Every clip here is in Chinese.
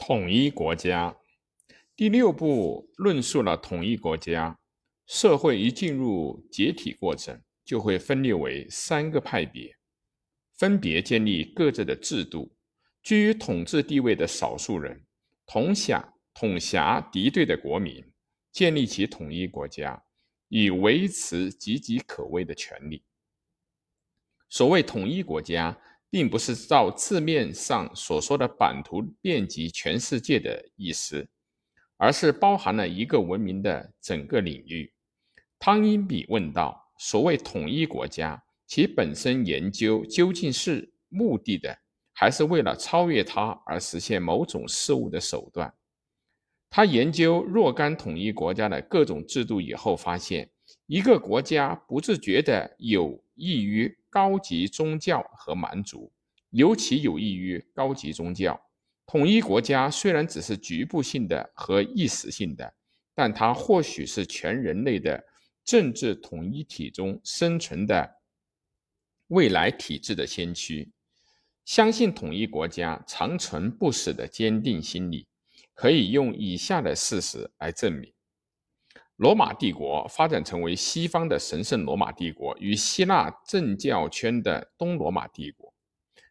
统一国家第六步论述了统一国家社会一进入解体过程，就会分裂为三个派别，分别建立各自的制度。居于统治地位的少数人，统辖统辖敌对的国民，建立起统一国家，以维持岌岌可危的权利。所谓统一国家。并不是照字面上所说的版图遍及全世界的意思，而是包含了一个文明的整个领域。汤因比问道：“所谓统一国家，其本身研究究竟是目的的，还是为了超越它而实现某种事物的手段？”他研究若干统一国家的各种制度以后，发现一个国家不自觉地有益于。高级宗教和蛮族，尤其有益于高级宗教。统一国家虽然只是局部性的和一时性的，但它或许是全人类的政治统一体中生存的未来体制的先驱。相信统一国家长存不死的坚定心理，可以用以下的事实来证明。罗马帝国发展成为西方的神圣罗马帝国与希腊政教圈的东罗马帝国，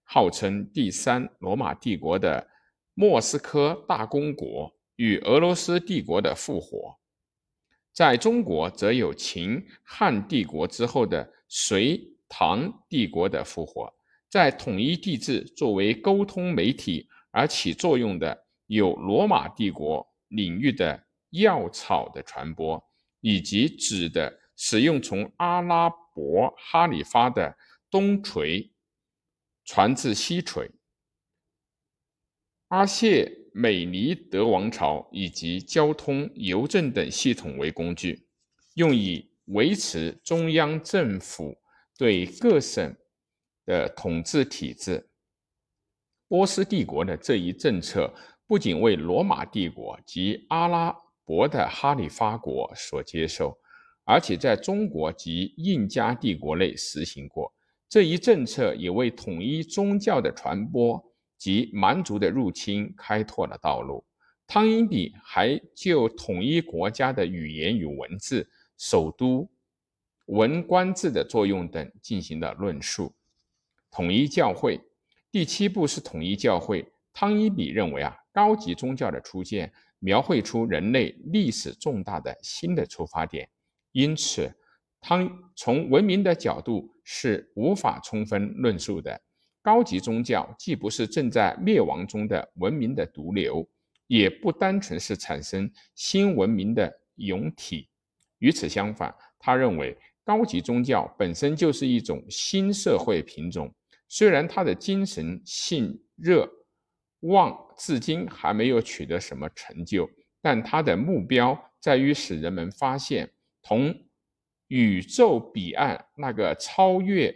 号称第三罗马帝国的莫斯科大公国与俄罗斯帝国的复活，在中国则有秦汉帝国之后的隋唐帝国的复活，在统一帝制作为沟通媒体而起作用的有罗马帝国领域的。药草的传播，以及纸的使用，从阿拉伯哈里发的东陲传至西陲，阿谢美尼德王朝以及交通、邮政等系统为工具，用以维持中央政府对各省的统治体制。波斯帝国的这一政策不仅为罗马帝国及阿拉国的哈里发国所接受，而且在中国及印加帝国内实行过这一政策，也为统一宗教的传播及蛮族的入侵开拓了道路。汤因比还就统一国家的语言与文字、首都、文官制的作用等进行了论述。统一教会第七步是统一教会。汤因比认为啊，高级宗教的出现。描绘出人类历史重大的新的出发点，因此，汤从文明的角度是无法充分论述的。高级宗教既不是正在灭亡中的文明的毒瘤，也不单纯是产生新文明的蛹体。与此相反，他认为高级宗教本身就是一种新社会品种，虽然它的精神性热。望至今还没有取得什么成就，但他的目标在于使人们发现同宇宙彼岸那个超越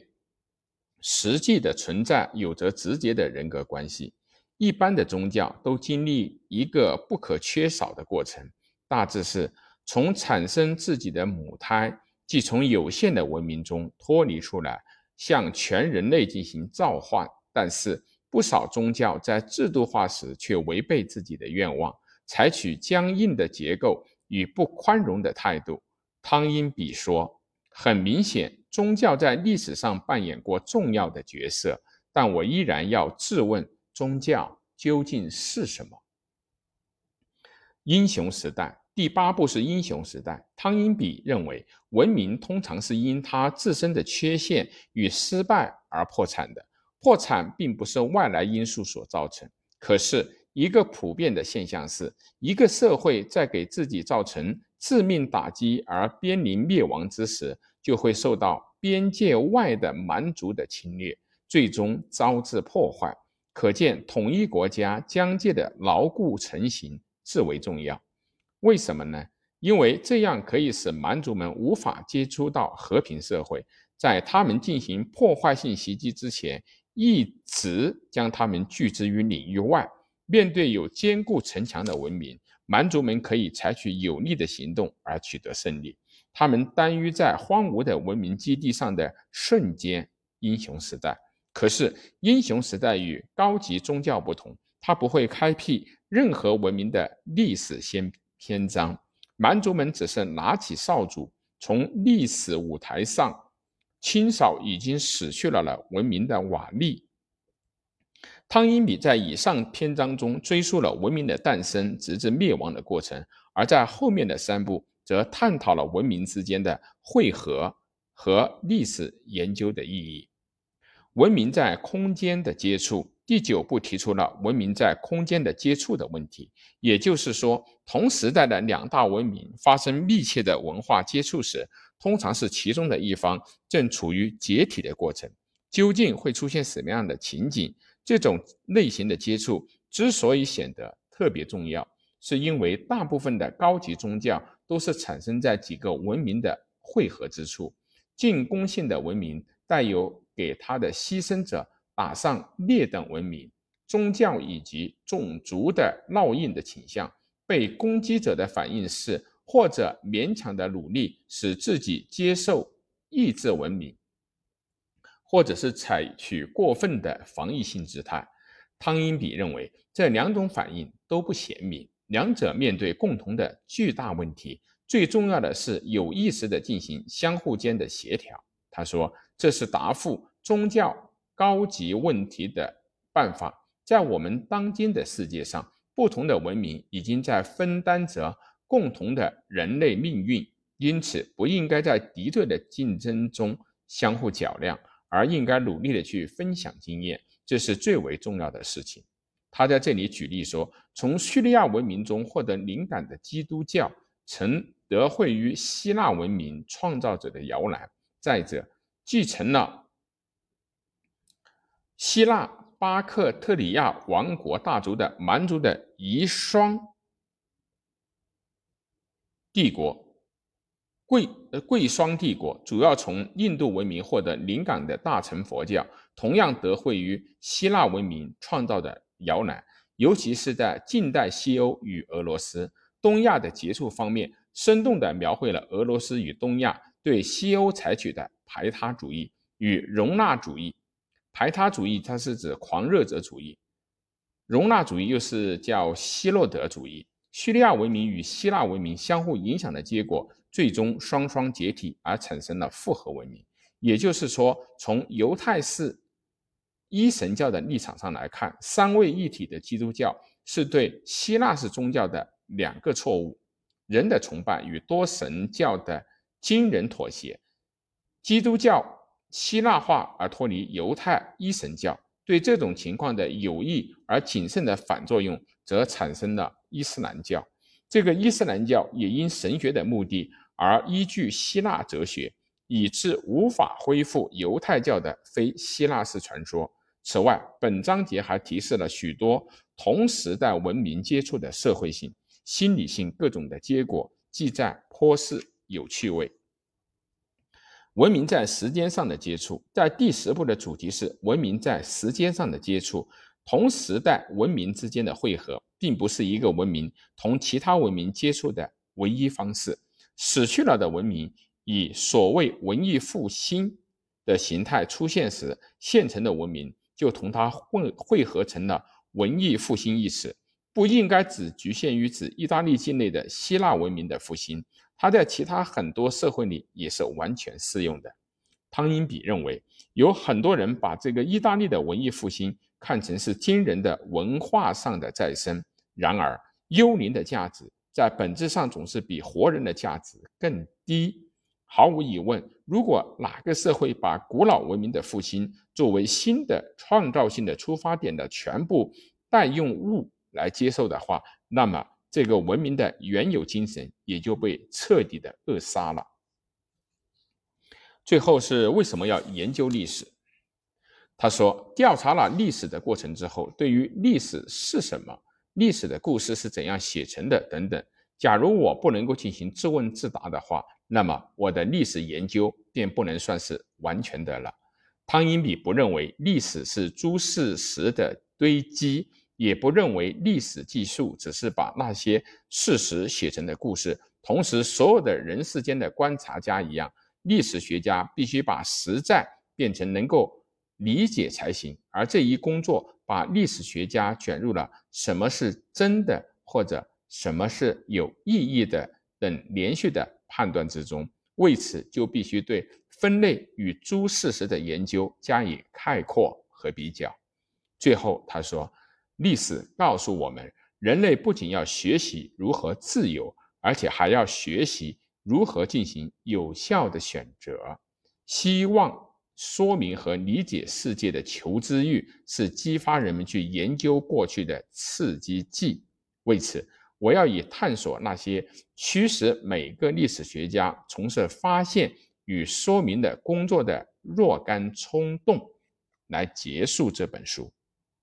实际的存在有着直接的人格关系。一般的宗教都经历一个不可缺少的过程，大致是从产生自己的母胎，即从有限的文明中脱离出来，向全人类进行召唤。但是。不少宗教在制度化时却违背自己的愿望，采取僵硬的结构与不宽容的态度。汤因比说：“很明显，宗教在历史上扮演过重要的角色，但我依然要质问：宗教究竟是什么？”英雄时代第八部是英雄时代。汤因比认为，文明通常是因它自身的缺陷与失败而破产的。破产并不是外来因素所造成，可是一个普遍的现象是，一个社会在给自己造成致命打击而濒临灭亡之时，就会受到边界外的蛮族的侵略，最终招致破坏。可见，统一国家疆界的牢固成型至为重要。为什么呢？因为这样可以使蛮族们无法接触到和平社会，在他们进行破坏性袭击之前。一直将他们拒之于领域外。面对有坚固城墙的文明，蛮族们可以采取有力的行动而取得胜利。他们耽于在荒芜的文明基地上的瞬间英雄时代。可是，英雄时代与高级宗教不同，它不会开辟任何文明的历史先篇章。蛮族们只是拿起扫帚，从历史舞台上清扫已经死去了的文明的瓦砾。汤因比在以上篇章中追溯了文明的诞生直至灭亡的过程，而在后面的三部则探讨了文明之间的汇合和历史研究的意义。文明在空间的接触，第九部提出了文明在空间的接触的问题，也就是说，同时代的两大文明发生密切的文化接触时，通常是其中的一方正处于解体的过程。究竟会出现什么样的情景？这种类型的接触之所以显得特别重要，是因为大部分的高级宗教都是产生在几个文明的汇合之处，进攻性的文明带有。给他的牺牲者打上劣等文明、宗教以及种族的烙印的倾向，被攻击者的反应是或者勉强的努力使自己接受意志文明，或者是采取过分的防御性姿态。汤因比认为这两种反应都不贤明，两者面对共同的巨大问题，最重要的是有意识的进行相互间的协调。他说。这是答复宗教高级问题的办法。在我们当今的世界上，不同的文明已经在分担着共同的人类命运，因此不应该在敌对的竞争中相互较量，而应该努力的去分享经验，这是最为重要的事情。他在这里举例说，从叙利亚文明中获得灵感的基督教，曾得惠于希腊文明创造者的摇篮。再者，继承了希腊巴克特里亚王国大族的蛮族的遗孀帝国，贵呃贵霜帝国主要从印度文明获得灵感的大乘佛教，同样得惠于希腊文明创造的摇篮，尤其是在近代西欧与俄罗斯、东亚的接触方面，生动地描绘了俄罗斯与东亚对西欧采取的。排他主义与容纳主义，排他主义它是指狂热者主义，容纳主义又是叫希洛德主义。叙利亚文明与希腊文明相互影响的结果，最终双双解体而产生了复合文明。也就是说，从犹太式一神教的立场上来看，三位一体的基督教是对希腊式宗教的两个错误：人的崇拜与多神教的惊人妥协。基督教希腊化而脱离犹太一神教，对这种情况的有益而谨慎的反作用，则产生了伊斯兰教。这个伊斯兰教也因神学的目的而依据希腊哲学，以致无法恢复犹太教的非希腊式传说。此外，本章节还提示了许多同时代文明接触的社会性、心理性各种的结果，记载颇是有趣味。文明在时间上的接触，在第十部的主题是文明在时间上的接触。同时代文明之间的汇合，并不是一个文明同其他文明接触的唯一方式。死去了的文明以所谓文艺复兴的形态出现时，现成的文明就同它混汇合成了文艺复兴一词。不应该只局限于指意大利境内的希腊文明的复兴。它在其他很多社会里也是完全适用的。汤因比认为，有很多人把这个意大利的文艺复兴看成是惊人的文化上的再生。然而，幽灵的价值在本质上总是比活人的价值更低。毫无疑问，如果哪个社会把古老文明的复兴作为新的创造性的出发点的全部代用物来接受的话，那么。这个文明的原有精神也就被彻底的扼杀了。最后是为什么要研究历史？他说，调查了历史的过程之后，对于历史是什么、历史的故事是怎样写成的等等，假如我不能够进行自问自答的话，那么我的历史研究便不能算是完全的了。汤因比不认为历史是诸事实的堆积。也不认为历史记述只是把那些事实写成的故事。同时，所有的人世间的观察家一样，历史学家必须把实在变成能够理解才行。而这一工作把历史学家卷入了什么是真的或者什么是有意义的等连续的判断之中。为此，就必须对分类与诸事实的研究加以概括和比较。最后，他说：“历史告诉我们，人类不仅要学习如何自由，而且还要学习如何进行有效的选择。希望说明和理解世界的求知欲，是激发人们去研究过去的刺激剂。为此，我要以探索那些驱使每个历史学家从事发现与说明的工作的若干冲动，来结束这本书。”